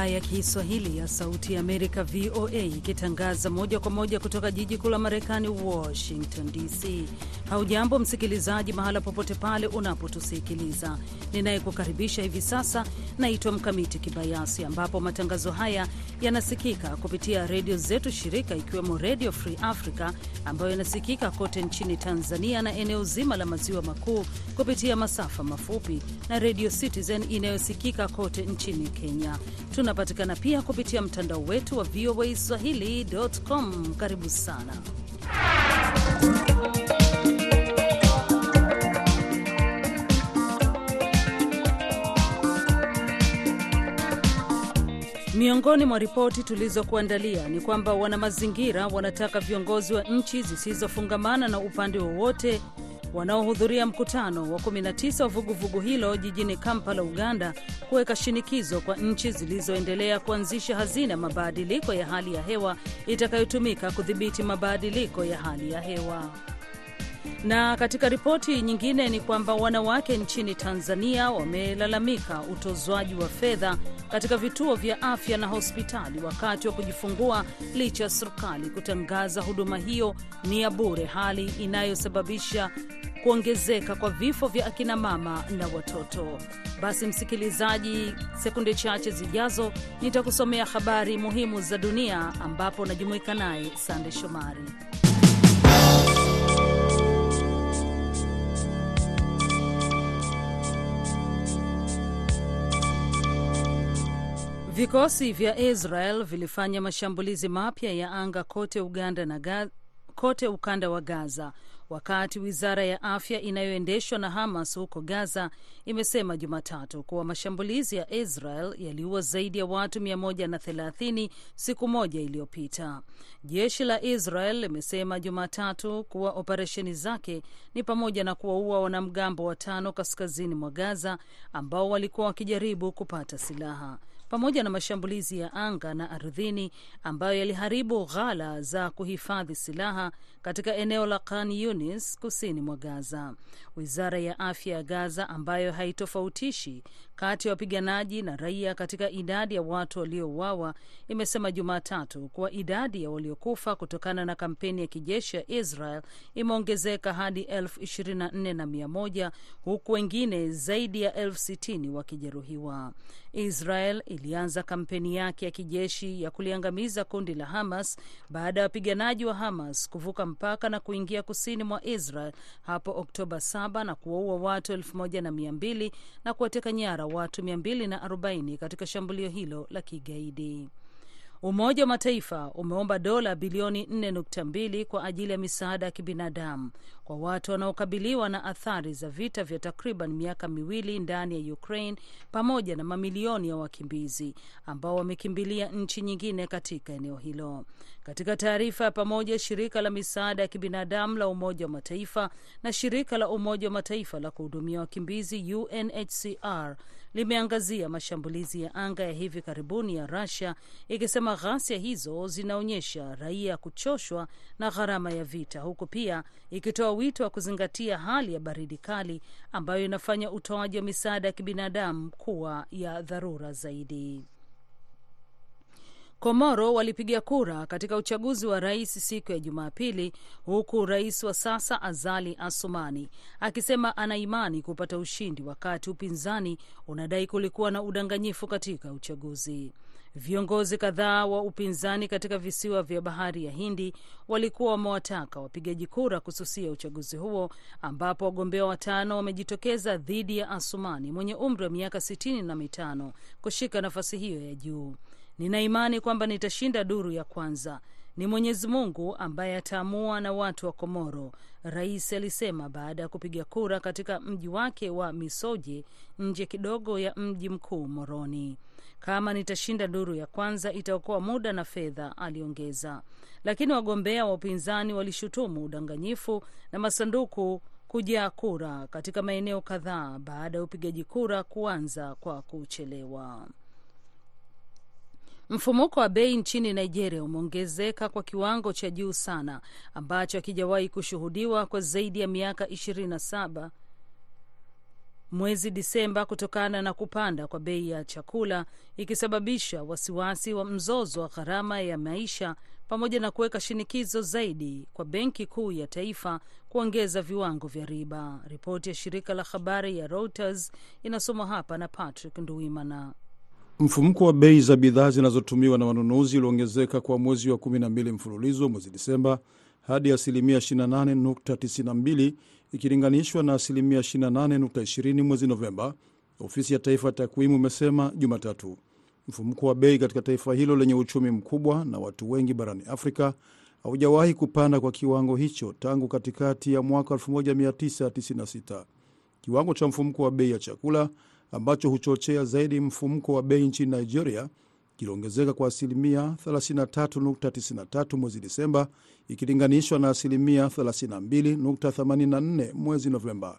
Idhaa ya Kiswahili ya Sauti ya Amerika, VOA, ikitangaza moja kwa moja kutoka jiji kuu la Marekani, Washington DC. Haujambo msikilizaji, mahala popote pale unapotusikiliza. Ninayekukaribisha hivi sasa naitwa Mkamiti Kibayasi, ambapo matangazo haya yanasikika kupitia redio zetu shirika, ikiwemo Redio Free Africa ambayo inasikika kote nchini Tanzania na eneo zima la maziwa makuu kupitia masafa mafupi na Redio Citizen inayosikika kote nchini Kenya. Tunapatikana pia kupitia mtandao wetu wa VOA Swahili.com. Karibu sana. Miongoni mwa ripoti tulizokuandalia ni kwamba wanamazingira wanataka viongozi wa nchi zisizofungamana na upande wowote wanaohudhuria mkutano wa 19 wa vuguvugu hilo jijini Kampala, Uganda, kuweka shinikizo kwa nchi zilizoendelea kuanzisha hazina mabadiliko ya hali ya hewa itakayotumika kudhibiti mabadiliko ya hali ya hewa. Na katika ripoti nyingine ni kwamba wanawake nchini Tanzania wamelalamika utozwaji wa fedha katika vituo vya afya na hospitali wakati wa kujifungua licha ya serikali kutangaza huduma hiyo ni ya bure, hali inayosababisha kuongezeka kwa vifo vya akina mama na watoto. Basi msikilizaji, sekunde chache zijazo nitakusomea habari muhimu za dunia, ambapo najumuika naye Sande Shomari. Vikosi vya Israel vilifanya mashambulizi mapya ya anga kote Uganda na Gaza, kote ukanda wa Gaza wakati wizara ya afya inayoendeshwa na Hamas huko Gaza imesema Jumatatu kuwa mashambulizi ya Israel yaliua zaidi ya watu 130 siku moja iliyopita. Jeshi la Israel limesema Jumatatu kuwa operesheni zake ni pamoja na kuwaua wanamgambo watano kaskazini mwa Gaza ambao walikuwa wakijaribu kupata silaha pamoja na mashambulizi ya anga na ardhini ambayo yaliharibu ghala za kuhifadhi silaha katika eneo la Khan Yunis kusini mwa Gaza. Wizara ya afya ya Gaza, ambayo haitofautishi kati ya wapiganaji na raia katika idadi ya watu waliouawa, imesema Jumatatu kuwa idadi ya waliokufa kutokana na kampeni ya kijeshi ya Israel imeongezeka hadi elfu ishirini na nne na mia moja huku wengine zaidi ya elfu sitini wakijeruhiwa. Israel ilianza kampeni yake ya kijeshi ya kuliangamiza kundi la Hamas baada ya wapiganaji wa Hamas kuvuka mpaka na kuingia kusini mwa Israel hapo Oktoba 7 na kuwaua watu elfu moja na mia mbili na kuwateka nyara watu 240 katika shambulio hilo la kigaidi. Umoja wa Mataifa umeomba dola bilioni 4.2 kwa ajili ya misaada ya kibinadamu kwa watu wanaokabiliwa na athari za vita vya takriban miaka miwili ndani ya Ukraine pamoja na mamilioni ya wakimbizi ambao wamekimbilia nchi nyingine katika eneo hilo. Katika taarifa ya pamoja, shirika la misaada ya kibinadamu la Umoja wa Mataifa na shirika la Umoja wa Mataifa la kuhudumia wakimbizi UNHCR limeangazia mashambulizi ya anga ya hivi karibuni ya Russia ikisema ghasia hizo zinaonyesha raia kuchoshwa na gharama ya vita, huku pia ikitoa wito wa kuzingatia hali ya baridi kali ambayo inafanya utoaji wa misaada ya kibinadamu kuwa ya dharura zaidi. Komoro walipiga kura katika uchaguzi wa rais siku ya Jumapili, huku rais wa sasa Azali Asumani akisema ana imani kupata ushindi, wakati upinzani unadai kulikuwa na udanganyifu katika uchaguzi. Viongozi kadhaa wa upinzani katika visiwa vya bahari ya Hindi walikuwa wamewataka wapigaji kura kususia uchaguzi huo, ambapo wagombea watano wamejitokeza dhidi ya Asumani mwenye umri wa miaka sitini na mitano kushika nafasi hiyo ya juu. Nina imani kwamba nitashinda duru ya kwanza. Ni Mwenyezi Mungu ambaye ataamua na watu wa Komoro, rais alisema baada ya kupiga kura katika mji wake wa Misoje, nje kidogo ya mji mkuu Moroni. Kama nitashinda duru ya kwanza itaokoa muda na fedha, aliongeza. Lakini wagombea wa upinzani walishutumu udanganyifu na masanduku kujaa kura katika maeneo kadhaa baada ya upigaji kura kuanza kwa kuchelewa. Mfumuko wa bei nchini Nigeria umeongezeka kwa kiwango cha juu sana ambacho hakijawahi kushuhudiwa kwa zaidi ya miaka 27 mwezi Disemba kutokana na kupanda kwa bei ya chakula, ikisababisha wasiwasi wa mzozo wa gharama ya maisha pamoja na kuweka shinikizo zaidi kwa Benki Kuu ya Taifa kuongeza viwango vya riba. Ripoti ya shirika la habari ya Reuters inasomwa hapa na Patrick Nduwimana. Mfumuko wa bei za bidhaa zinazotumiwa na wanunuzi uliongezeka kwa mwezi wa 12 mfululizo mwezi Disemba hadi asilimia 28.92 ikilinganishwa na asilimia 28.20 mwezi Novemba, ofisi ya taifa ya takwimu imesema Jumatatu. Mfumuko wa bei katika taifa hilo lenye uchumi mkubwa na watu wengi barani Afrika haujawahi kupanda kwa kiwango hicho tangu katikati ya mwaka 1996. Kiwango cha mfumuko wa bei ya chakula ambacho huchochea zaidi mfumuko wa bei nchini Nigeria kiliongezeka kwa asilimia 33.93 mwezi Disemba ikilinganishwa na asilimia 32.84 mwezi Novemba.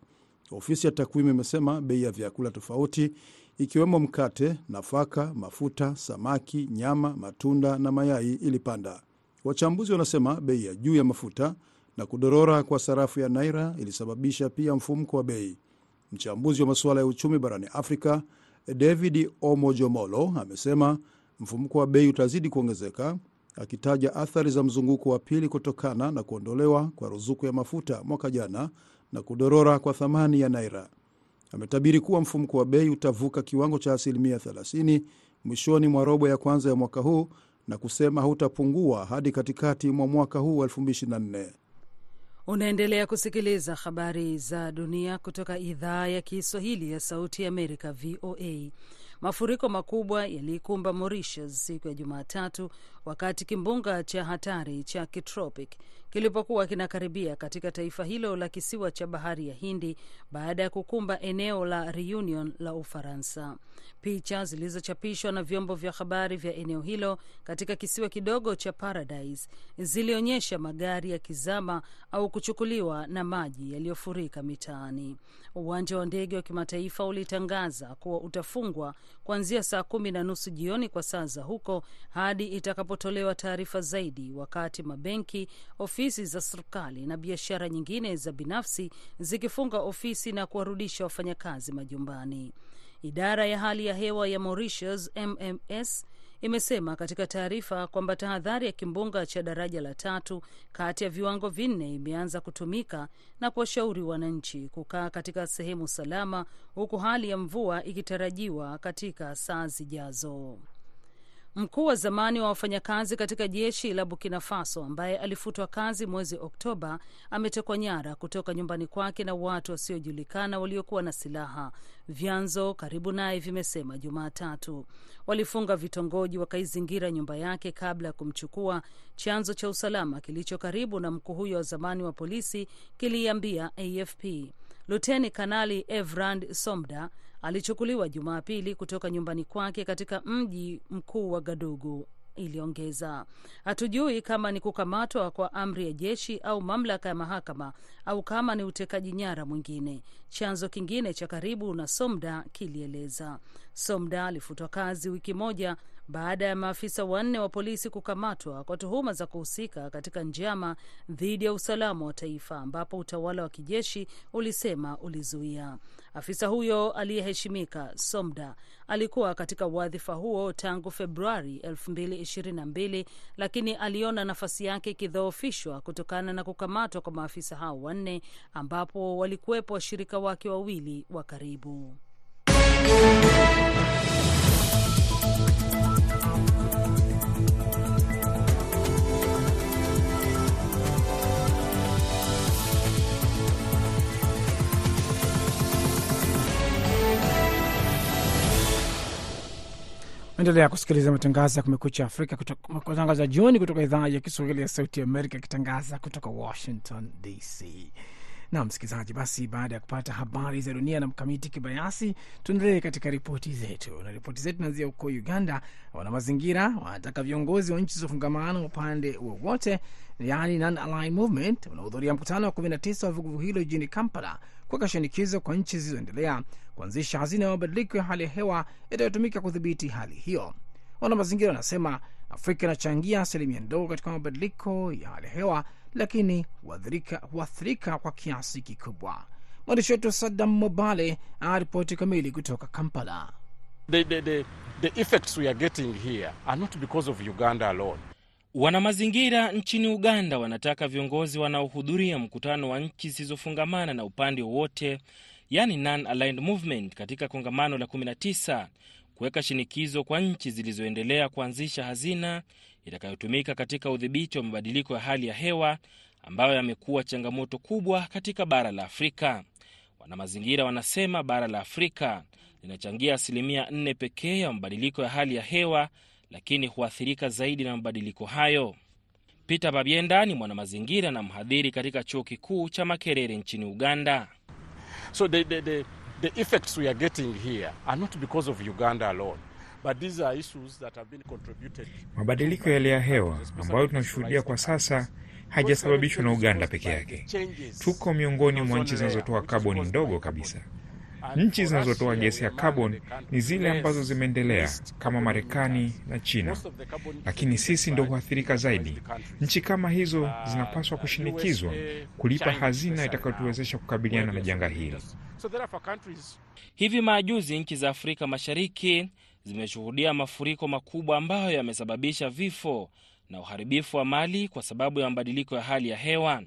Ofisi ya takwimu imesema bei ya vyakula tofauti ikiwemo mkate, nafaka, mafuta, samaki, nyama, matunda na mayai ilipanda. Wachambuzi wanasema bei ya juu ya mafuta na kudorora kwa sarafu ya naira ilisababisha pia mfumuko wa bei. Mchambuzi wa masuala ya uchumi barani Afrika David Omojomolo amesema mfumuko wa bei utazidi kuongezeka, akitaja athari za mzunguko wa pili kutokana na kuondolewa kwa ruzuku ya mafuta mwaka jana na kudorora kwa thamani ya naira. Ametabiri kuwa mfumuko wa bei utavuka kiwango cha asilimia 30 mwishoni mwa robo ya kwanza ya mwaka huu na kusema hautapungua hadi katikati mwa mwaka huu wa 2024. Unaendelea kusikiliza habari za dunia kutoka idhaa ya Kiswahili ya Sauti ya Amerika, VOA. Mafuriko makubwa yaliikumba Mauritius siku ya Jumatatu wakati kimbunga cha hatari cha kitropic kilipokuwa kinakaribia katika taifa hilo la kisiwa cha bahari ya Hindi baada ya kukumba eneo la Reunion la Ufaransa. Picha zilizochapishwa na vyombo vya habari vya eneo hilo katika kisiwa kidogo cha Paradise zilionyesha magari yakizama au kuchukuliwa na maji yaliyofurika mitaani. Uwanja wa ndege wa kimataifa ulitangaza kuwa utafungwa kuanzia saa kumi na nusu jioni kwa saa za huko hadi itakapotolewa taarifa zaidi, wakati mabenki, ofisi za serikali na biashara nyingine za binafsi zikifunga ofisi na kuwarudisha wafanyakazi majumbani. Idara ya hali ya hewa ya Mauritius, MMS, imesema katika taarifa kwamba tahadhari ya kimbunga cha daraja la tatu kati ya viwango vinne imeanza kutumika na kuwashauri wananchi kukaa katika sehemu salama, huku hali ya mvua ikitarajiwa katika saa zijazo. Mkuu wa zamani wa wafanyakazi katika jeshi la Burkina Faso ambaye alifutwa kazi mwezi Oktoba ametekwa nyara kutoka nyumbani kwake na watu wasiojulikana waliokuwa na silaha, vyanzo karibu naye vimesema Jumatatu. Walifunga vitongoji, wakaizingira nyumba yake kabla ya kumchukua. Chanzo cha usalama kilicho karibu na mkuu huyo wa zamani wa polisi kiliambia AFP. Luteni Kanali Evrand Somda alichukuliwa Jumapili kutoka nyumbani kwake katika mji mkuu wa Gadugu. Iliongeza, hatujui kama ni kukamatwa kwa amri ya jeshi au mamlaka ya mahakama au kama ni utekaji nyara mwingine, chanzo kingine cha karibu na Somda kilieleza. Somda alifutwa kazi wiki moja baada ya maafisa wanne wa polisi kukamatwa kwa tuhuma za kuhusika katika njama dhidi ya usalama wa taifa, ambapo utawala wa kijeshi ulisema ulizuia. Afisa huyo aliyeheshimika Somda alikuwa katika wadhifa huo tangu Februari 2022 lakini aliona nafasi yake ikidhoofishwa kutokana na kukamatwa kwa maafisa hao wanne, ambapo walikuwepo washirika wake wawili wa karibu. Endelea kusikiliza matangazo ya Kumekucha Afrika, matangazo ya jioni kutoka idhaa ya Kiswahili ya Sauti ya Amerika, ikitangaza kutoka Washington DC. Na msikilizaji, basi baada ya kupata habari za dunia na Mkamiti Kibayasi, tuendelee katika ripoti zetu. Na ripoti zetu inaanzia huko Uganda. Wana mazingira wanataka viongozi wa nchi za ufungamano upande wowote, yani non-aligned movement, unahudhuria mkutano wa 19 wa vuguvugu hilo jijini Kampala kuweka shinikizo kwa nchi zilizoendelea kuanzisha hazina ya mabadiliko ya hali ya hewa itayotumika kudhibiti hali hiyo. Wana mazingira wanasema Afrika inachangia asilimia ndogo katika mabadiliko ya hali ya hewa, lakini huathirika kwa kiasi kikubwa. Mwandishi wetu Sadam Mobale aripoti kamili kutoka Kampala. The, the, the, the effects we are getting here are not because of Uganda alone. Wanamazingira nchini Uganda wanataka viongozi wanaohudhuria mkutano wa nchi zisizofungamana na upande wowote, yani non-aligned movement, katika kongamano la 19 kuweka shinikizo kwa nchi zilizoendelea kuanzisha hazina itakayotumika katika udhibiti wa mabadiliko ya hali ya hewa ambayo yamekuwa changamoto kubwa katika bara la Afrika. Wanamazingira wanasema bara la Afrika linachangia asilimia 4 pekee ya mabadiliko ya hali ya hewa lakini huathirika zaidi na mabadiliko hayo. Peter Babyenda ni mwanamazingira na mhadhiri katika chuo kikuu cha Makerere nchini Uganda. So the, the, the, the effects we are getting here are not because of Uganda alone. But these are issues that have been contributed. Mabadiliko ya hali ya hewa ambayo tunashuhudia kwa sasa hajasababishwa na Uganda peke yake. Tuko miongoni mwa nchi zinazotoa kaboni ndogo kabisa. Nchi zinazotoa gesi ya kaboni ni zile ambazo zimeendelea kama Marekani na China, lakini sisi ndo huathirika zaidi. Nchi kama hizo zinapaswa kushinikizwa kulipa hazina itakayotuwezesha kukabiliana na janga hili. Hivi majuzi nchi za Afrika Mashariki zimeshuhudia mafuriko makubwa ambayo yamesababisha vifo na uharibifu wa mali kwa sababu ya mabadiliko ya hali ya hewa.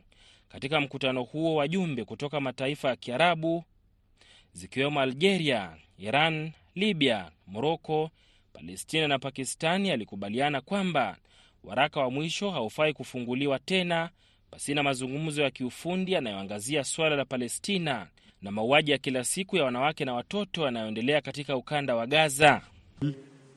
Katika mkutano huo, wajumbe kutoka mataifa ya Kiarabu zikiwemo Algeria, Iran, Libya, Moroko, Palestina na Pakistani alikubaliana kwamba waraka wa mwisho haufai kufunguliwa tena pasina mazungumzo ya kiufundi yanayoangazia suala la Palestina na mauaji ya kila siku ya wanawake na watoto yanayoendelea katika ukanda wa Gaza.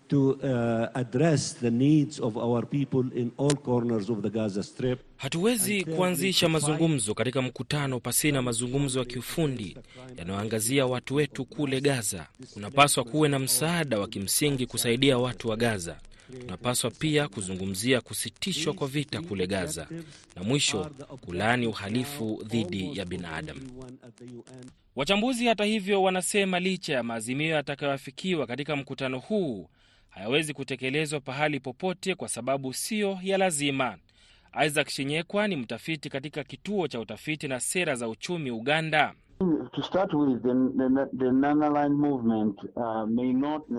To, uh, address the needs of our people in all corners of the Gaza Strip. Hatuwezi kuanzisha mazungumzo katika mkutano pasina mazungumzo ya kiufundi yanayoangazia watu wetu kule Gaza. Unapaswa kuwe na msaada wa kimsingi kusaidia watu wa Gaza. Tunapaswa pia kuzungumzia kusitishwa kwa vita kule Gaza na mwisho kulaani uhalifu dhidi ya binadamu. Wachambuzi hata hivyo, wanasema licha ya maazimio yatakayoafikiwa katika mkutano huu hayawezi kutekelezwa pahali popote kwa sababu siyo ya lazima. Isaac Shinyekwa ni mtafiti katika kituo cha utafiti na sera za uchumi Uganda.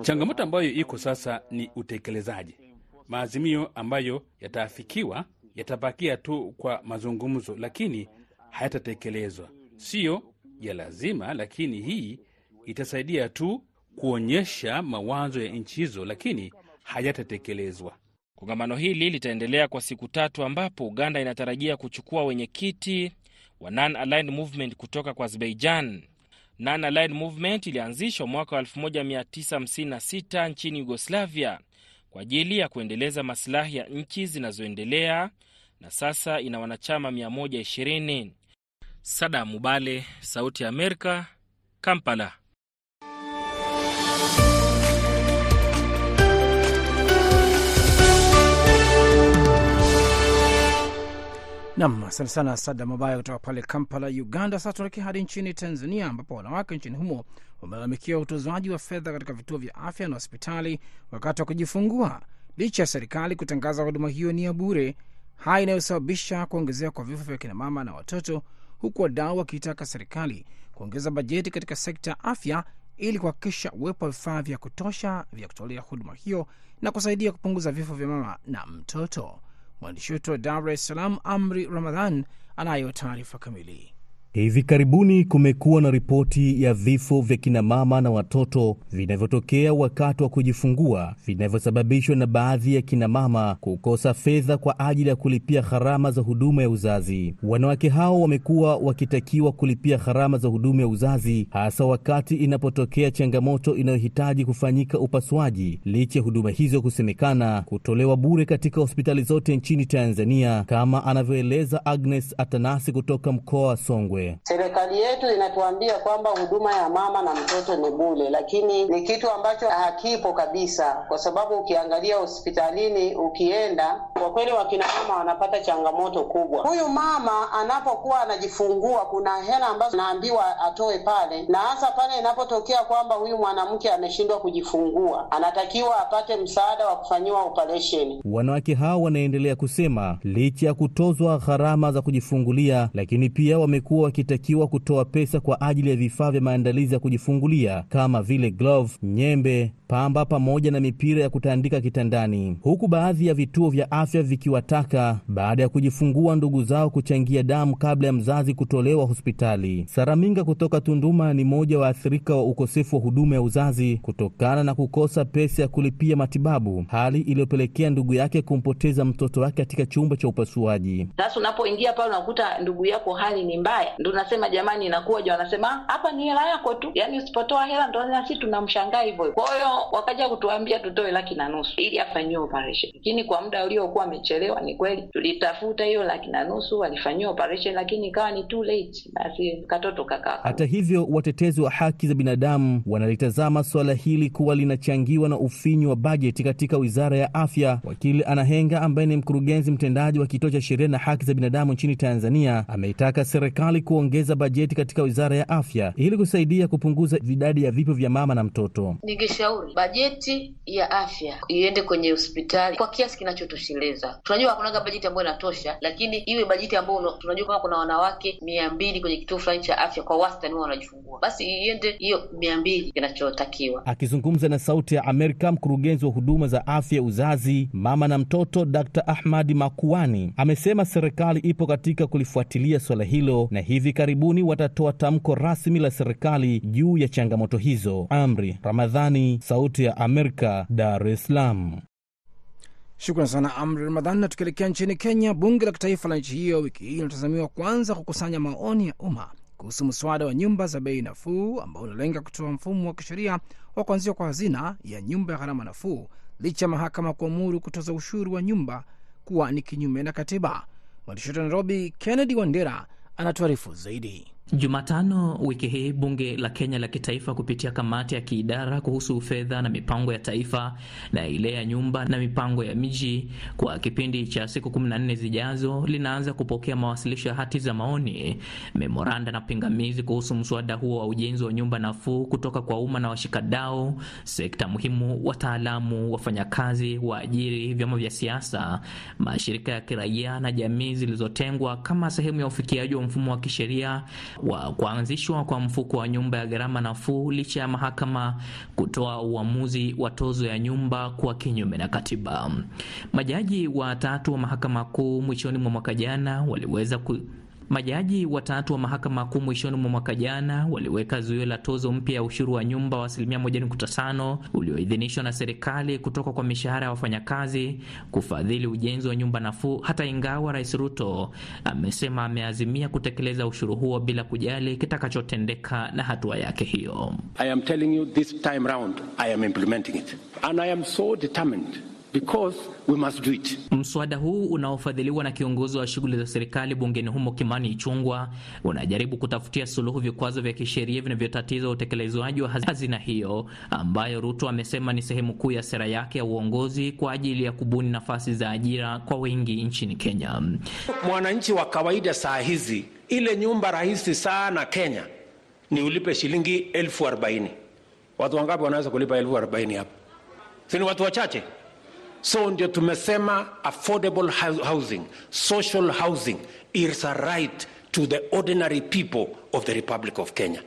Changamoto ambayo iko sasa ni utekelezaji. Maazimio ambayo yataafikiwa yatabakia tu kwa mazungumzo, lakini hayatatekelezwa. Siyo ya lazima, lakini hii itasaidia tu kuonyesha mawazo ya nchi hizo, lakini hayatatekelezwa. Kongamano hili litaendelea kwa siku tatu, ambapo Uganda inatarajia kuchukua wenyekiti wa Non-Aligned Movement kutoka kwa Azerbaijan. Non-Aligned Movement ilianzishwa mwaka wa 1956 nchini Yugoslavia kwa ajili ya kuendeleza masilahi ya nchi zinazoendelea na sasa ina wanachama 120. Sada Mubale, Sauti ya Amerika, Kampala. Nam, asante sana Sada Mabaya kutoka pale Kampala, Uganda. Sasa tuelekea hadi nchini Tanzania, ambapo wanawake nchini humo wamelalamikia utozwaji wa fedha katika vituo vya afya na hospitali wakati wa kujifungua, licha ya serikali kutangaza huduma hiyo ni ya bure, haya inayosababisha kuongezeka kwa vifo vya kinamama na watoto, huku wadau wakiitaka serikali kuongeza bajeti katika sekta ya afya ili kuhakikisha uwepo wa vifaa vya kutosha vya kutolea huduma hiyo na kusaidia kupunguza vifo vya mama na mtoto. Mwandishi wetu wa Dar es Salaam, Amri Ramadhan, anayo taarifa kamili. Hivi karibuni kumekuwa na ripoti ya vifo vya kinamama na watoto vinavyotokea wakati wa kujifungua vinavyosababishwa na baadhi ya kinamama kukosa fedha kwa ajili ya kulipia gharama za huduma ya uzazi. Wanawake hao wamekuwa wakitakiwa kulipia gharama za huduma ya uzazi, hasa wakati inapotokea changamoto inayohitaji kufanyika upasuaji, licha ya huduma hizo kusemekana kutolewa bure katika hospitali zote nchini Tanzania, kama anavyoeleza Agnes Atanasi kutoka mkoa wa Songwe. Serikali yetu inatuambia kwamba huduma ya mama na mtoto ni bule, lakini ni kitu ambacho hakipo kabisa, kwa sababu ukiangalia hospitalini, ukienda, kwa kweli wakina mama wanapata changamoto kubwa. Huyu mama anapokuwa anajifungua, kuna hela ambazo naambiwa atoe pale, na hasa pale inapotokea kwamba huyu mwanamke ameshindwa kujifungua, anatakiwa apate msaada wa kufanyiwa operesheni. Wanawake hao wanaendelea kusema licha ya kutozwa gharama za kujifungulia, lakini pia wamekuwa wakitakiwa kutoa pesa kwa ajili ya vifaa vya maandalizi ya kujifungulia kama vile glove, nyembe, pamba pamoja na mipira ya kutandika kitandani, huku baadhi ya vituo vya afya vikiwataka baada ya kujifungua ndugu zao kuchangia damu kabla ya mzazi kutolewa hospitali. Saraminga kutoka Tunduma ni mmoja wa athirika wa ukosefu wa huduma ya uzazi kutokana na kukosa pesa ya kulipia matibabu, hali iliyopelekea ndugu yake kumpoteza mtoto wake katika chumba cha upasuaji. Sasa unapoingia pale unakuta ndugu yako hali ni mbaya, ndo unasema jamani, inakuwaje? Wanasema hapa ni hela yako tu, yani usipotoa hela ndo nasi tunamshangaa hivyo. Kwa hiyo wakaja kutuambia tutoe laki na nusu ili afanyiwe operation, lakini kwa muda uliokuwa amechelewa. Ni kweli tulitafuta hiyo laki na nusu, alifanyiwa operation, lakini ikawa ni too late, basi katoto kakaa. Hata hivyo, watetezi wa haki za binadamu wanalitazama suala hili kuwa linachangiwa na ufinyu wa bajeti katika wizara ya afya. Wakili Anahenga ambaye ni mkurugenzi mtendaji wa kituo cha sheria na haki za binadamu nchini Tanzania ameitaka serikali kuongeza bajeti katika wizara ya afya ili kusaidia kupunguza idadi ya vifo vya mama na mtoto. Ningeshauri bajeti ya afya iende kwenye hospitali kwa kiasi kinachotosheleza. Tunajua hakunaga bajeti ambayo inatosha, lakini iwe bajeti ambayo tunajua kama kuna wanawake mia mbili kwenye kituo fulani cha afya kwa wastani huwa wanajifungua, basi iende hiyo mia mbili kinachotakiwa. Akizungumza na Sauti ya Amerika, mkurugenzi wa huduma za afya uzazi, mama na mtoto, Dr Ahmadi Makuani amesema serikali ipo katika kulifuatilia swala hilo na hivi karibuni watatoa tamko rasmi la serikali juu ya changamoto hizo. Amri Ramadhani, Sauti ya Amerika, Dar es Salaam. Shukran sana Amri Ramadhani. Na tukielekea nchini Kenya, bunge la kitaifa la nchi hiyo wiki hii linatazamiwa kuanza kukusanya maoni ya umma kuhusu mswada wa nyumba za bei nafuu ambao unalenga kutoa mfumo wa kisheria wa kuanzishwa kwa hazina ya nyumba ya gharama nafuu, licha ya mahakama kuamuru kutoza ushuru wa nyumba kuwa ni kinyume na katiba. Mwandishi wetu wa Nairobi, Kennedy Wandera, anatuarifu zaidi. Jumatano wiki hii bunge la Kenya la kitaifa kupitia kamati ya kiidara kuhusu fedha na mipango ya taifa na ile ya nyumba na mipango ya miji kwa kipindi cha siku 14 zijazo linaanza kupokea mawasilisho ya hati za maoni, memoranda na pingamizi kuhusu mswada huo wa ujenzi wa nyumba nafuu kutoka kwa umma na washikadau, sekta muhimu, wataalamu, wafanyakazi, waajiri, vyama vya siasa, mashirika ya kiraia na jamii zilizotengwa kama sehemu ya ufikiaji wa mfumo wa kisheria wa kuanzishwa kwa mfuko wa nyumba ya gharama nafuu licha ya mahakama kutoa uamuzi wa tozo ya nyumba kuwa kinyume na katiba. Majaji watatu wa mahakama kuu mwishoni mwa mwaka jana waliweza ku Majaji watatu wa mahakama kuu mwishoni mwa mwaka jana waliweka zuio la tozo mpya ya ushuru wa nyumba wa asilimia 1.5 ulioidhinishwa na serikali kutoka kwa mishahara ya wafanyakazi kufadhili ujenzi wa nyumba nafuu, hata ingawa Rais Ruto amesema ameazimia kutekeleza ushuru huo bila kujali kitakachotendeka na hatua yake hiyo. I am telling you this time round I am implementing it and I am so determined because we must do it. Mswada huu unaofadhiliwa na kiongozi wa shughuli za serikali bungeni humo Kimani Ichungwa unajaribu kutafutia suluhu vikwazo vya kisheria vinavyotatiza utekelezwaji wa hazina hiyo ambayo Ruto amesema ni sehemu kuu ya sera yake ya uongozi kwa ajili ya kubuni nafasi za ajira kwa wengi nchini Kenya. Mwananchi wa kawaida saa hizi, ile nyumba rahisi sana Kenya ni ulipe shilingi elfu arobaini. Watu wangapi wanaweza kulipa elfu arobaini hapa? Si ni watu wachache? So ndio tumesema affordable housing, social housing is a right to the ordinary people of the Republic of Kenya.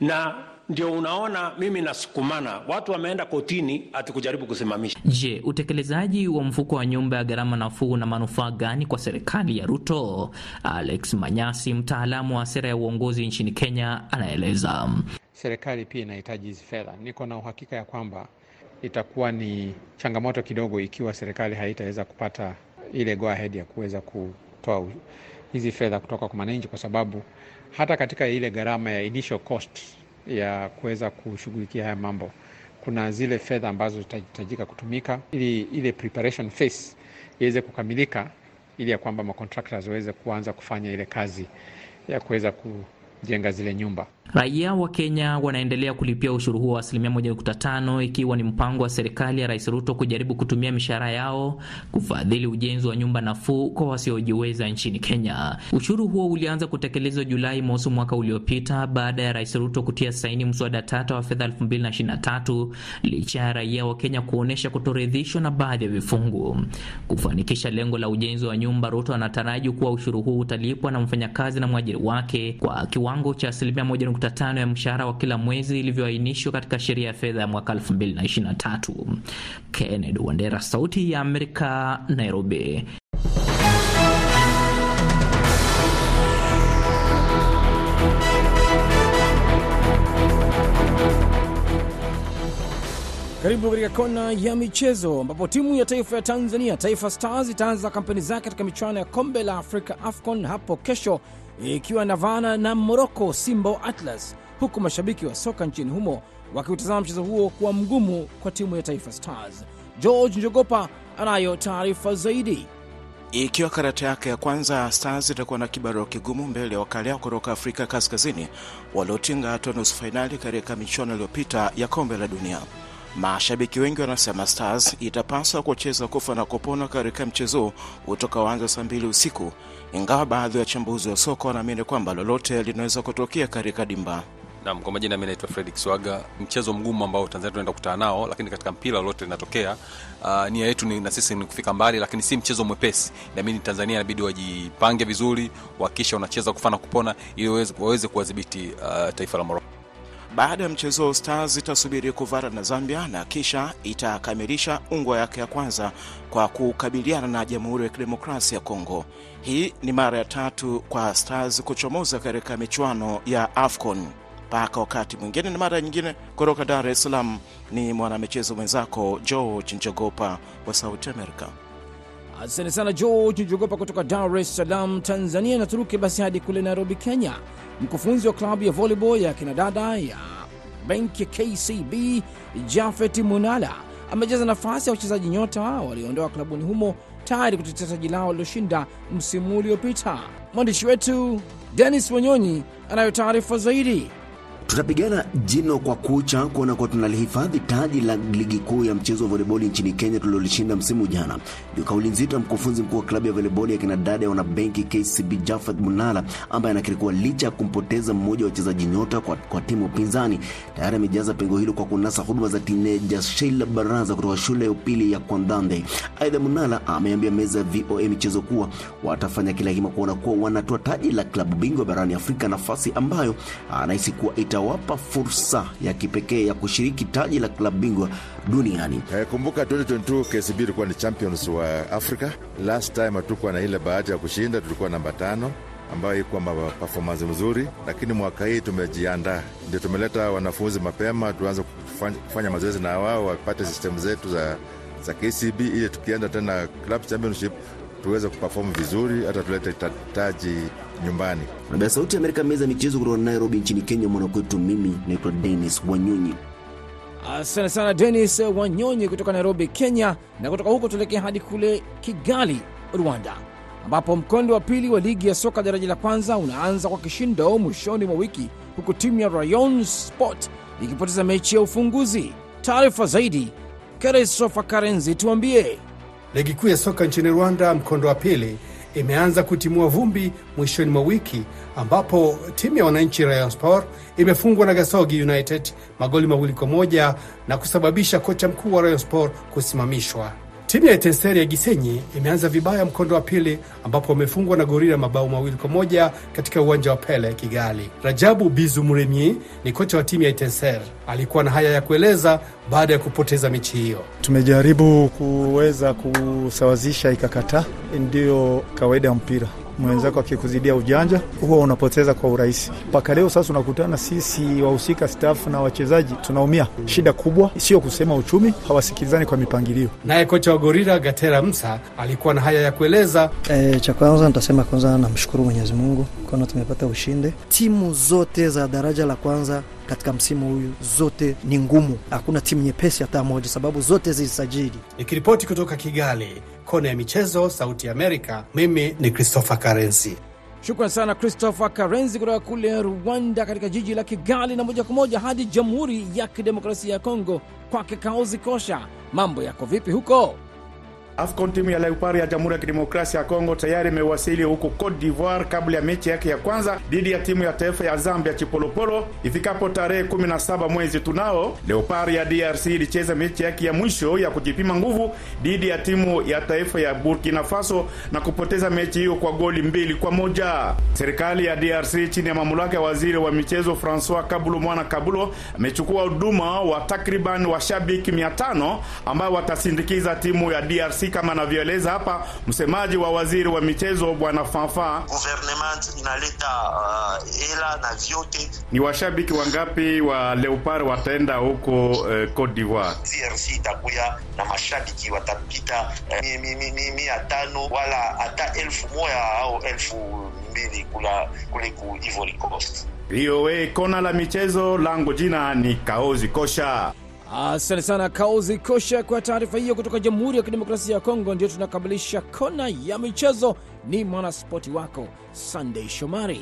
Na ndio unaona mimi nasukumana, watu wameenda kotini ati kujaribu kusimamisha. Je, utekelezaji wa mfuko wa nyumba ya gharama nafuu na manufaa gani kwa serikali ya Ruto? Alex Manyasi, mtaalamu wa sera ya uongozi nchini Kenya, anaeleza. Serikali pia inahitaji hizi fedha. Niko na uhakika ya kwamba itakuwa ni changamoto kidogo ikiwa serikali haitaweza kupata ile go ahead ya kuweza kutoa hizi fedha kutoka kwa wananchi, kwa sababu hata katika ile gharama ya initial cost ya kuweza kushughulikia haya mambo, kuna zile fedha ambazo zitahitajika kutumika ili ile preparation phase iweze kukamilika, ili ya kwamba macontractors waweze kuanza kufanya ile kazi ya kuweza kujenga zile nyumba. Raia wa Kenya wanaendelea kulipia ushuru huo wa asilimia 1.5 ikiwa ni mpango wa serikali ya Rais Ruto kujaribu kutumia mishahara yao kufadhili ujenzi wa nyumba nafuu kwa wasiojiweza nchini Kenya. Ushuru huo ulianza kutekelezwa Julai mosi mwaka uliopita baada ya Rais Ruto kutia saini mswada tata wa fedha 2023 licha ya raia wa Kenya kuonyesha kutoridhishwa na baadhi ya vifungu. Kufanikisha lengo la ujenzi wa nyumba, Ruto anataraji kuwa ushuru huu utalipwa na mfanyakazi na mwajiri wake kwa kiwango cha asilimia 1.5 ya mshahara wa kila mwezi ilivyoainishwa katika sheria ya fedha ya mwaka 2023. Kennedy Wandera, Sauti ya Amerika, Nairobi. Karibu katika kona ya michezo ambapo timu ya taifa ya Tanzania Taifa Stars itaanza kampeni zake katika michuano ya kombe la Afrika AFCON hapo kesho ikiwa navana na Morocco Simba Atlas, huku mashabiki wa soka nchini humo wakiutazama mchezo huo kuwa mgumu kwa timu ya Taifa Stars. George Njogopa anayo taarifa zaidi. Ikiwa karata yake ya kwanza, Stars itakuwa na kibarua kigumu mbele ya wakali yao kutoka Afrika Kaskazini waliotinga hatua nusu fainali katika michuano iliyopita ya kombe la dunia. Mashabiki wengi wanasema Stars itapaswa kucheza kufa na kupona katika mchezo utakaoanza saa mbili usiku, ingawa baadhi ya wachambuzi wa soka wanaamini kwamba lolote linaweza kutokea katika dimba. Naam, kwa majina mimi naitwa Fredrick Swaga. Mchezo mgumu ambao Tanzania tunaenda kukutana nao, lakini katika mpira lolote linatokea. Uh, nia yetu ni, na sisi ni kufika mbali, lakini si mchezo mwepesi. Naamini Tanzania inabidi wajipange vizuri, wakisha wanacheza kufa na kupona ili waweze, waweze kuwadhibiti uh, taifa la Morocco. Baada ya mchezo Stars itasubiri kuvara na Zambia na kisha itakamilisha ungwa yake ya kwanza kwa kukabiliana na Jamhuri ya Kidemokrasia ya Kongo. Hii ni mara ya tatu kwa Stars kuchomoza katika michuano ya AFCON. Mpaka wakati mwingine na mara nyingine. Kutoka Dar es Salaam ni mwanamichezo mwenzako George Njogopa wa Sauti Amerika. Asante sana George Njogopa kutoka Dar es Salaam, Tanzania. Na basi hadi kule Nairobi, Kenya. Mkufunzi wa klabu ya volleyball ya kinadada ya benki ya KCB Jafet Munala amejaza nafasi ya wachezaji nyota walioondoa klabuni humo tayari kutetea taji lao liloshinda msimu uliopita. Mwandishi wetu Denis Wanyonyi anayo taarifa zaidi. Tutapigana jino kwa kucha kuona kuwa tunalihifadhi taji la ligi kuu ya mchezo wa voleboli nchini Kenya tulilolishinda msimu jana. Ndio kauli nzito ya mkufunzi mkuu wa klabu ya voleboli ya kinadada ya wanabenki KCB Jafet Munala, ambaye anakiri kuwa licha ya kumpoteza mmoja wa wachezaji nyota kwa, kwa timu pinzani, tayari amejaza pengo hilo kwa kunasa huduma za tineja Sheila Baraza kutoka shule ya upili ya Kwandande. Aidha, Munala ameambia meza ya VOA michezo kuwa watafanya kila hima kuona kuwa wanatoa taji la klabu bingwa barani Afrika, nafasi ambayo anahisi kuwa ita wapa fursa ya kipekee ya kushiriki taji la klabu bingwa duniani. Eh, kumbuka 2022 KCB ilikuwa ni champions wa Africa. Last time hatukuwa na ile bahati ya kushinda, tulikuwa namba tano ambayo ikuwa performance mzuri, lakini mwaka hii tumejiandaa, ndio tumeleta wanafunzi mapema, tuanze kufanya, mazoezi na wao wapate system zetu za, za KCB ili tukienda tena club championship tuweze kuperform vizuri, hata tulete taji nyumbani. Nabia Sauti ya Amerika, meza ya michezo kutoka Nairobi nchini Kenya. Mwanakwetu mimi naitwa Denis Wanyonyi. Asante sana Denis Wanyonyi kutoka Nairobi, Kenya. Na kutoka huko tuelekea hadi kule Kigali, Rwanda, ambapo mkondo wa pili wa ligi ya soka daraja la kwanza unaanza kwa kishindo mwishoni mwa wiki, huku timu ya Rayon Sport ikipoteza mechi ya ufunguzi. Taarifa zaidi, Christopher Karenzi, tuambie. Ligi kuu ya soka nchini Rwanda mkondo wa pili imeanza kutimua vumbi mwishoni mwa wiki ambapo timu ya wananchi Rayon Sport imefungwa na Gasogi United magoli mawili kwa moja na kusababisha kocha mkuu wa Rayon Sport kusimamishwa. Timu ya Etenseri ya Gisenyi imeanza vibaya mkondo wa pili ambapo wamefungwa na Gorira mabao mawili kwa moja katika uwanja wa Pele Kigali. Rajabu Bizu Muremyi ni kocha wa timu ya Etenser, alikuwa na haya ya kueleza baada ya kupoteza mechi hiyo. Tumejaribu kuweza kusawazisha, ikakataa. Ndiyo kawaida ya mpira mwenzako akikuzidia ujanja huwa unapoteza kwa urahisi. Mpaka leo sasa unakutana sisi wahusika stafu na wachezaji tunaumia. Shida kubwa sio kusema uchumi, hawasikilizani kwa mipangilio. Naye kocha wa Gorira Gatera Msa alikuwa na haya ya kueleza. E, cha kwanza nitasema kwanza namshukuru Mwenyezi Mungu kwana tumepata ushindi. Timu zote za daraja la kwanza katika msimu huyu zote ni ngumu, hakuna timu nyepesi hata moja, sababu zote zilisajili. Nikiripoti kutoka Kigali, kona ya michezo, Sauti ya Amerika, mimi ni Christopher Karensi. Shukran sana Christopher Karenzi kutoka kule Rwanda, katika jiji la Kigali, na moja kwa moja hadi Jamhuri ya Kidemokrasia ya Kongo, kwake Kaozi Kosha. Mambo yako vipi huko? AFCON timu ya Leopard ya Jamhuri ya Kidemokrasia ya Kongo tayari imewasili huko Cote d'Ivoire kabla ya mechi yake ya kwanza dhidi ya timu ya taifa ya Zambia Chipolopolo ifikapo tarehe 17 mwezi tunao. Leopard ya DRC ilicheza mechi yake ya mwisho ya kujipima nguvu dhidi ya timu ya taifa ya Burkina Faso na kupoteza mechi hiyo kwa goli mbili kwa moja. Serikali ya DRC chini ya mamlaka ya waziri wa michezo Francois Kabulo Mwana Kabulo amechukua huduma wa takriban washabiki 500 ambao watasindikiza timu ya DRC kama anavyoeleza hapa msemaji wa waziri wa michezo bwana Fanfa. Government inaleta hela uh, na vyote. Ni washabiki wangapi wa Leopard wataenda huko uh, Cote d'Ivoire? DRC itakuya na mashabiki watapita uh, mi, mi, mi, mia tano wala hata elfu moja au elfu mbili kula kule ku Ivory Coast. VOA kona la michezo langu jina ni Kaozi Kosha. Asante sana Kauzi Kosha kwa taarifa hiyo kutoka Jamhuri ya Kidemokrasia ya Kongo. Ndio tunakamilisha kona ya michezo. Ni mwanaspoti wako Sunday Shomari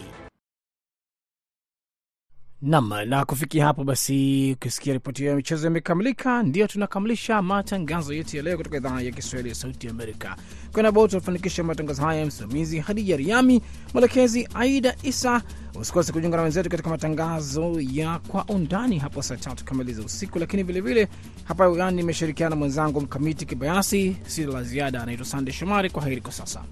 nam na kufikia hapo basi, ukisikia ripoti hiyo ya michezo imekamilika, ndio tunakamilisha matangazo yetu ya leo kutoka idhaa ya Kiswahili ya Sauti ya Amerika. Kwenabo tunafanikisha matangazo haya, msimamizi Hadija Riami, mwelekezi Aida Isa. Usikose kujiunga na wenzetu katika matangazo ya Kwa Undani hapo saa tatu kamili za usiku. Lakini vilevile hapa ugani nimeshirikiana na mwenzangu Mkamiti Kibayasi. Si la ziada, anaitwa Sande Shomari. Kwa heri kwa sasa.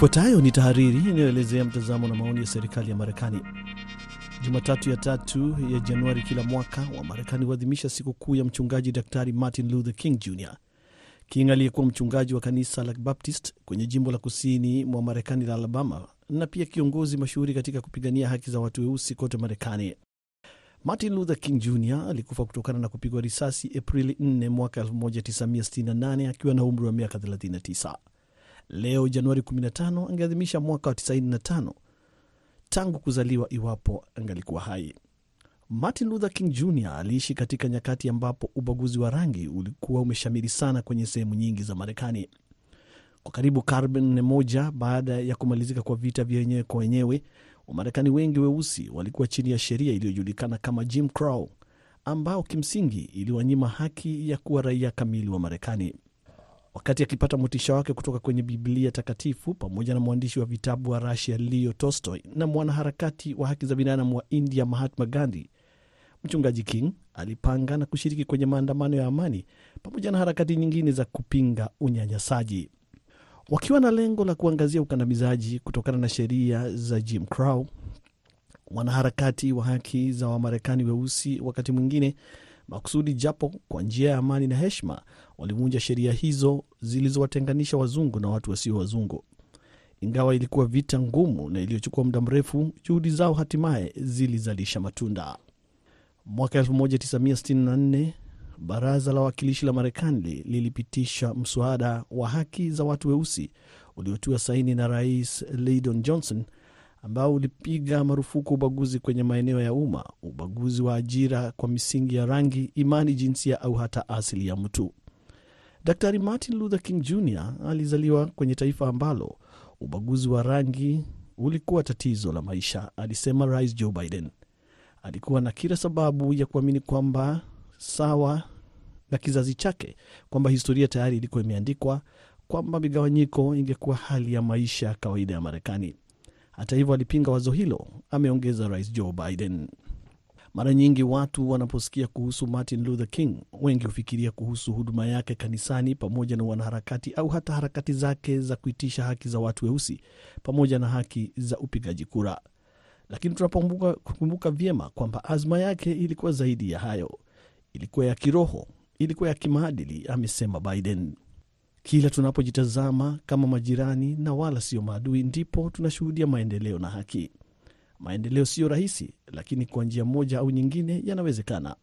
Ifuatayo ni tahariri inayoelezea mtazamo na maoni ya serikali ya Marekani. Jumatatu ya tatu ya Januari kila mwaka wa Marekani huadhimisha siku kuu ya mchungaji Daktari Martin Luther King Jr. King aliyekuwa mchungaji wa kanisa la Baptist kwenye jimbo la kusini mwa Marekani la Alabama na pia kiongozi mashuhuri katika kupigania haki za watu weusi kote Marekani. Martin Luther King Jr alikufa kutokana na kupigwa risasi Aprili 4 mwaka 1968 akiwa na umri wa miaka 39. Leo Januari 15 angeadhimisha mwaka wa 95 tangu kuzaliwa, iwapo angalikuwa hai. Martin Luther King Jr aliishi katika nyakati ambapo ubaguzi wa rangi ulikuwa umeshamiri sana kwenye sehemu nyingi za Marekani. Kwa karibu karne moja baada ya kumalizika kwa vita vya wenyewe kwa wenyewe, Wamarekani wengi weusi walikuwa chini ya sheria iliyojulikana kama Jim Crow, ambao kimsingi iliwanyima haki ya kuwa raia kamili wa Marekani. Wakati akipata motisha wake kutoka kwenye Biblia takatifu pamoja na mwandishi wa vitabu wa Rasia Leo Tolstoy na mwanaharakati wa haki za binadamu wa India Mahatma Gandhi, mchungaji King alipanga na kushiriki kwenye maandamano ya amani pamoja na harakati nyingine za kupinga unyanyasaji, wakiwa na lengo la kuangazia ukandamizaji kutokana na sheria za Jim Crow. Wanaharakati wa haki za Wamarekani weusi wakati mwingine makusudi japo kwa njia ya amani na heshima, walivunja sheria hizo zilizowatenganisha wazungu na watu wasio wazungu. Ingawa ilikuwa vita ngumu na iliyochukua muda mrefu, juhudi zao hatimaye zilizalisha matunda. Mwaka 1964 baraza la wawakilishi la Marekani lilipitisha mswada wa haki za watu weusi uliotiwa saini na Rais Lyndon Johnson ambao ulipiga marufuku ubaguzi kwenye maeneo ya umma, ubaguzi wa ajira kwa misingi ya rangi, imani, jinsia au hata asili ya mtu. Daktari Martin Luther King Jr alizaliwa kwenye taifa ambalo ubaguzi wa rangi ulikuwa tatizo la maisha, alisema Rais Joe Biden. Alikuwa na kila sababu ya kuamini kwamba sawa na kizazi chake, kwamba historia tayari ilikuwa imeandikwa, kwamba migawanyiko ingekuwa hali ya maisha ya kawaida ya Marekani. Hata hivyo alipinga wazo hilo, ameongeza Rais Joe Biden. Mara nyingi watu wanaposikia kuhusu Martin Luther King, wengi hufikiria kuhusu huduma yake kanisani pamoja na wanaharakati au hata harakati zake za kuitisha haki za watu weusi pamoja na haki za upigaji kura. Lakini tunapokumbuka vyema kwamba azma yake ilikuwa zaidi ya hayo, ilikuwa ya kiroho, ilikuwa ya kimaadili, amesema Biden. Kila tunapojitazama kama majirani na wala sio maadui, ndipo tunashuhudia maendeleo na haki. Maendeleo siyo rahisi, lakini kwa njia moja au nyingine yanawezekana.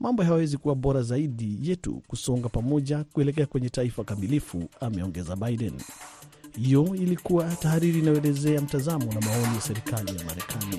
mambo hayawezi kuwa bora zaidi yetu kusonga pamoja kuelekea kwenye taifa kamilifu, ameongeza Biden. Hiyo ilikuwa tahariri inayoelezea mtazamo na maoni ya serikali ya Marekani.